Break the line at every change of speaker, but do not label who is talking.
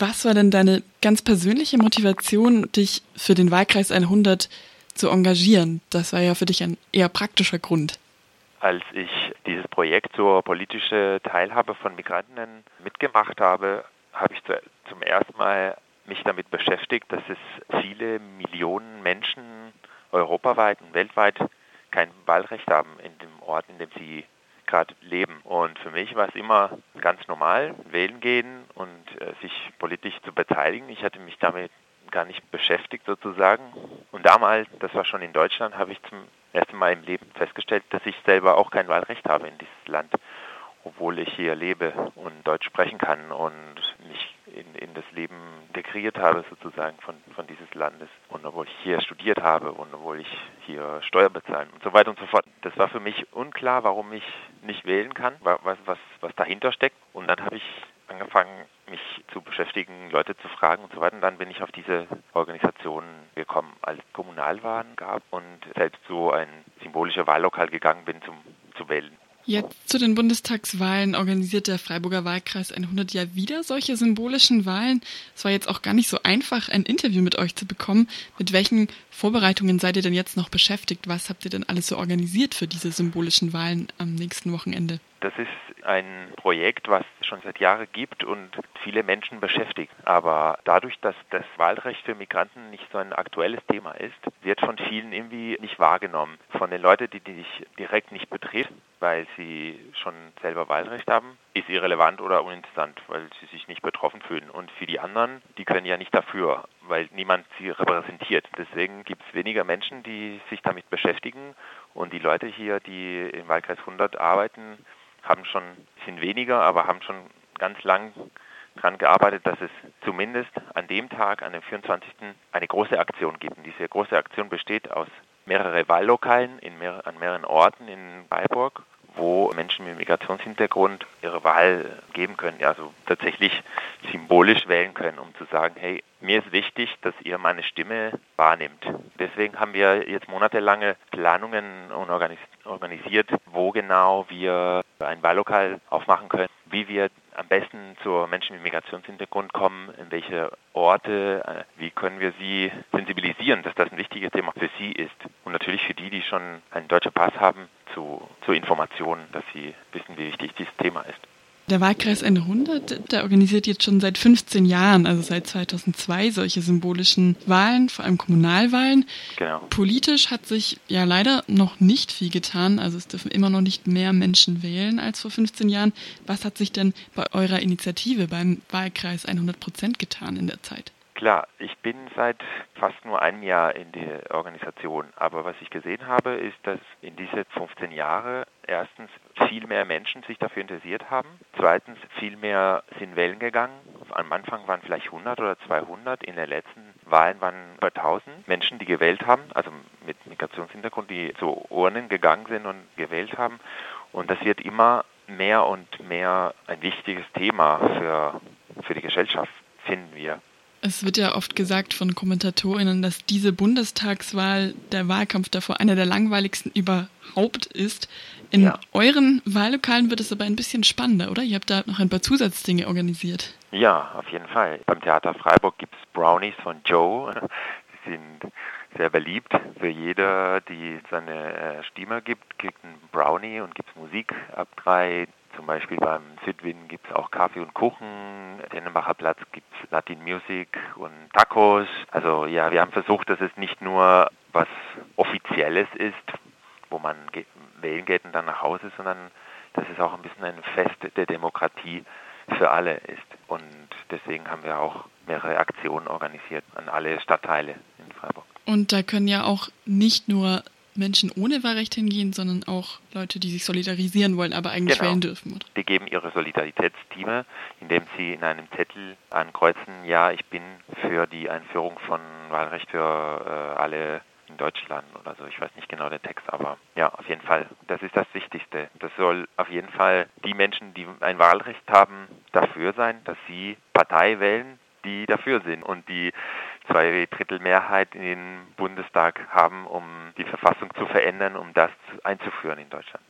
Was war denn deine ganz persönliche Motivation, dich für den Wahlkreis 100 zu engagieren? Das war ja für dich ein eher praktischer Grund.
Als ich dieses Projekt zur politischen Teilhabe von Migranten mitgemacht habe, habe ich zum ersten Mal mich damit beschäftigt, dass es viele Millionen Menschen europaweit und weltweit kein Wahlrecht haben in dem Ort, in dem sie gerade leben. Und für mich war es immer ganz normal, wählen gehen und äh, sich politisch zu beteiligen. Ich hatte mich damit gar nicht beschäftigt sozusagen. Und damals, das war schon in Deutschland, habe ich zum ersten Mal im Leben festgestellt, dass ich selber auch kein Wahlrecht habe in dieses Land, obwohl ich hier lebe und Deutsch sprechen kann und mich in, in das Leben integriert habe sozusagen von, von dieses Landes und obwohl ich hier studiert habe und obwohl ich hier Steuer bezahlen und so weiter und so fort. Das war für mich unklar, warum ich nicht wählen kann, was, was, was dahinter steckt. Und dann habe ich angefangen, mich zu beschäftigen, Leute zu fragen und so weiter. Und dann bin ich auf diese Organisation gekommen, als es Kommunalwahlen gab und selbst so ein symbolischer Wahllokal gegangen bin zum zu wählen.
Jetzt zu den Bundestagswahlen organisiert der Freiburger Wahlkreis 100 ja wieder solche symbolischen Wahlen. Es war jetzt auch gar nicht so einfach, ein Interview mit euch zu bekommen. Mit welchen Vorbereitungen seid ihr denn jetzt noch beschäftigt? Was habt ihr denn alles so organisiert für diese symbolischen Wahlen am nächsten Wochenende?
Das ist ein Projekt, was es schon seit Jahren gibt und viele Menschen beschäftigt. Aber dadurch, dass das Wahlrecht für Migranten nicht so ein aktuelles Thema ist, wird von vielen irgendwie nicht wahrgenommen. Von den Leuten, die dich direkt nicht betrifft, weil sie schon selber Wahlrecht haben, ist irrelevant oder uninteressant, weil sie sich nicht betroffen fühlen. Und für die anderen, die können ja nicht dafür, weil niemand sie repräsentiert. Deswegen gibt es weniger Menschen, die sich damit beschäftigen. Und die Leute hier, die im Wahlkreis 100 arbeiten, haben schon ein bisschen weniger, aber haben schon ganz lang daran gearbeitet, dass es zumindest an dem Tag, an dem 24. eine große Aktion gibt. Und diese große Aktion besteht aus mehreren Wahllokalen in mehr, an mehreren Orten in Freiburg, wo Menschen mit Migrationshintergrund ihre Wahl geben können, also tatsächlich symbolisch wählen können, um zu sagen, hey, mir ist wichtig, dass ihr meine Stimme wahrnimmt. Deswegen haben wir jetzt monatelange Planungen organisiert, wo genau wir ein Wahllokal aufmachen können, wie wir am besten zu Menschen mit Migrationshintergrund kommen, in welche Orte, äh, wie können wir sie sensibilisieren, dass das ein wichtiges Thema für sie ist. Und natürlich für die, die schon einen deutschen Pass haben, zu, zu Informationen, dass sie wissen, wie wichtig dieses Thema ist.
Der Wahlkreis 100, der organisiert jetzt schon seit 15 Jahren, also seit 2002, solche symbolischen Wahlen, vor allem Kommunalwahlen. Genau. Politisch hat sich ja leider noch nicht viel getan. Also es dürfen immer noch nicht mehr Menschen wählen als vor 15 Jahren. Was hat sich denn bei eurer Initiative beim Wahlkreis 100 Prozent getan in der Zeit?
Klar, ich bin seit fast nur einem Jahr in der Organisation, aber was ich gesehen habe, ist, dass in diese 15 Jahre erstens viel mehr Menschen sich dafür interessiert haben, zweitens viel mehr sind wählen gegangen. Am Anfang waren vielleicht 100 oder 200, in den letzten Wahlen waren über 1000 Menschen, die gewählt haben, also mit Migrationshintergrund, die zu Urnen gegangen sind und gewählt haben. Und das wird immer mehr und mehr ein wichtiges Thema für, für die Gesellschaft, finden wir.
Es wird ja oft gesagt von Kommentatorinnen, dass diese Bundestagswahl, der Wahlkampf davor, einer der langweiligsten überhaupt ist. In ja. euren Wahllokalen wird es aber ein bisschen spannender, oder? Ihr habt da noch ein paar Zusatzdinge organisiert.
Ja, auf jeden Fall. Beim Theater Freiburg gibt es Brownies von Joe. Die sind sehr beliebt. Für jeder, die seine äh, Stimme gibt, kriegt ein Brownie und gibt es Musik ab drei. Zum Beispiel beim Sidwin gibt es auch Kaffee und Kuchen. Dennenbacher Platz gibt es Latin Music und Tacos. Also ja, wir haben versucht, dass es nicht nur was Offizielles ist, wo man wählen geht und dann nach Hause, sondern dass es auch ein bisschen ein Fest der Demokratie für alle ist. Und deswegen haben wir auch mehrere Aktionen organisiert an alle Stadtteile in Freiburg.
Und da können ja auch nicht nur Menschen ohne Wahlrecht hingehen, sondern auch Leute, die sich solidarisieren wollen, aber eigentlich genau. wählen dürfen. Oder?
Die geben ihre Solidaritätsteame, indem sie in einem Zettel ankreuzen, ja, ich bin für die Einführung von Wahlrecht für äh, alle in Deutschland oder so. Ich weiß nicht genau den Text, aber ja, auf jeden Fall. Das ist das Wichtigste. Das soll auf jeden Fall die Menschen, die ein Wahlrecht haben, dafür sein, dass sie Partei wählen, die dafür sind und die zwei Drittel Mehrheit in den Bundestag haben, um die Verfassung zu verändern, um das einzuführen in Deutschland.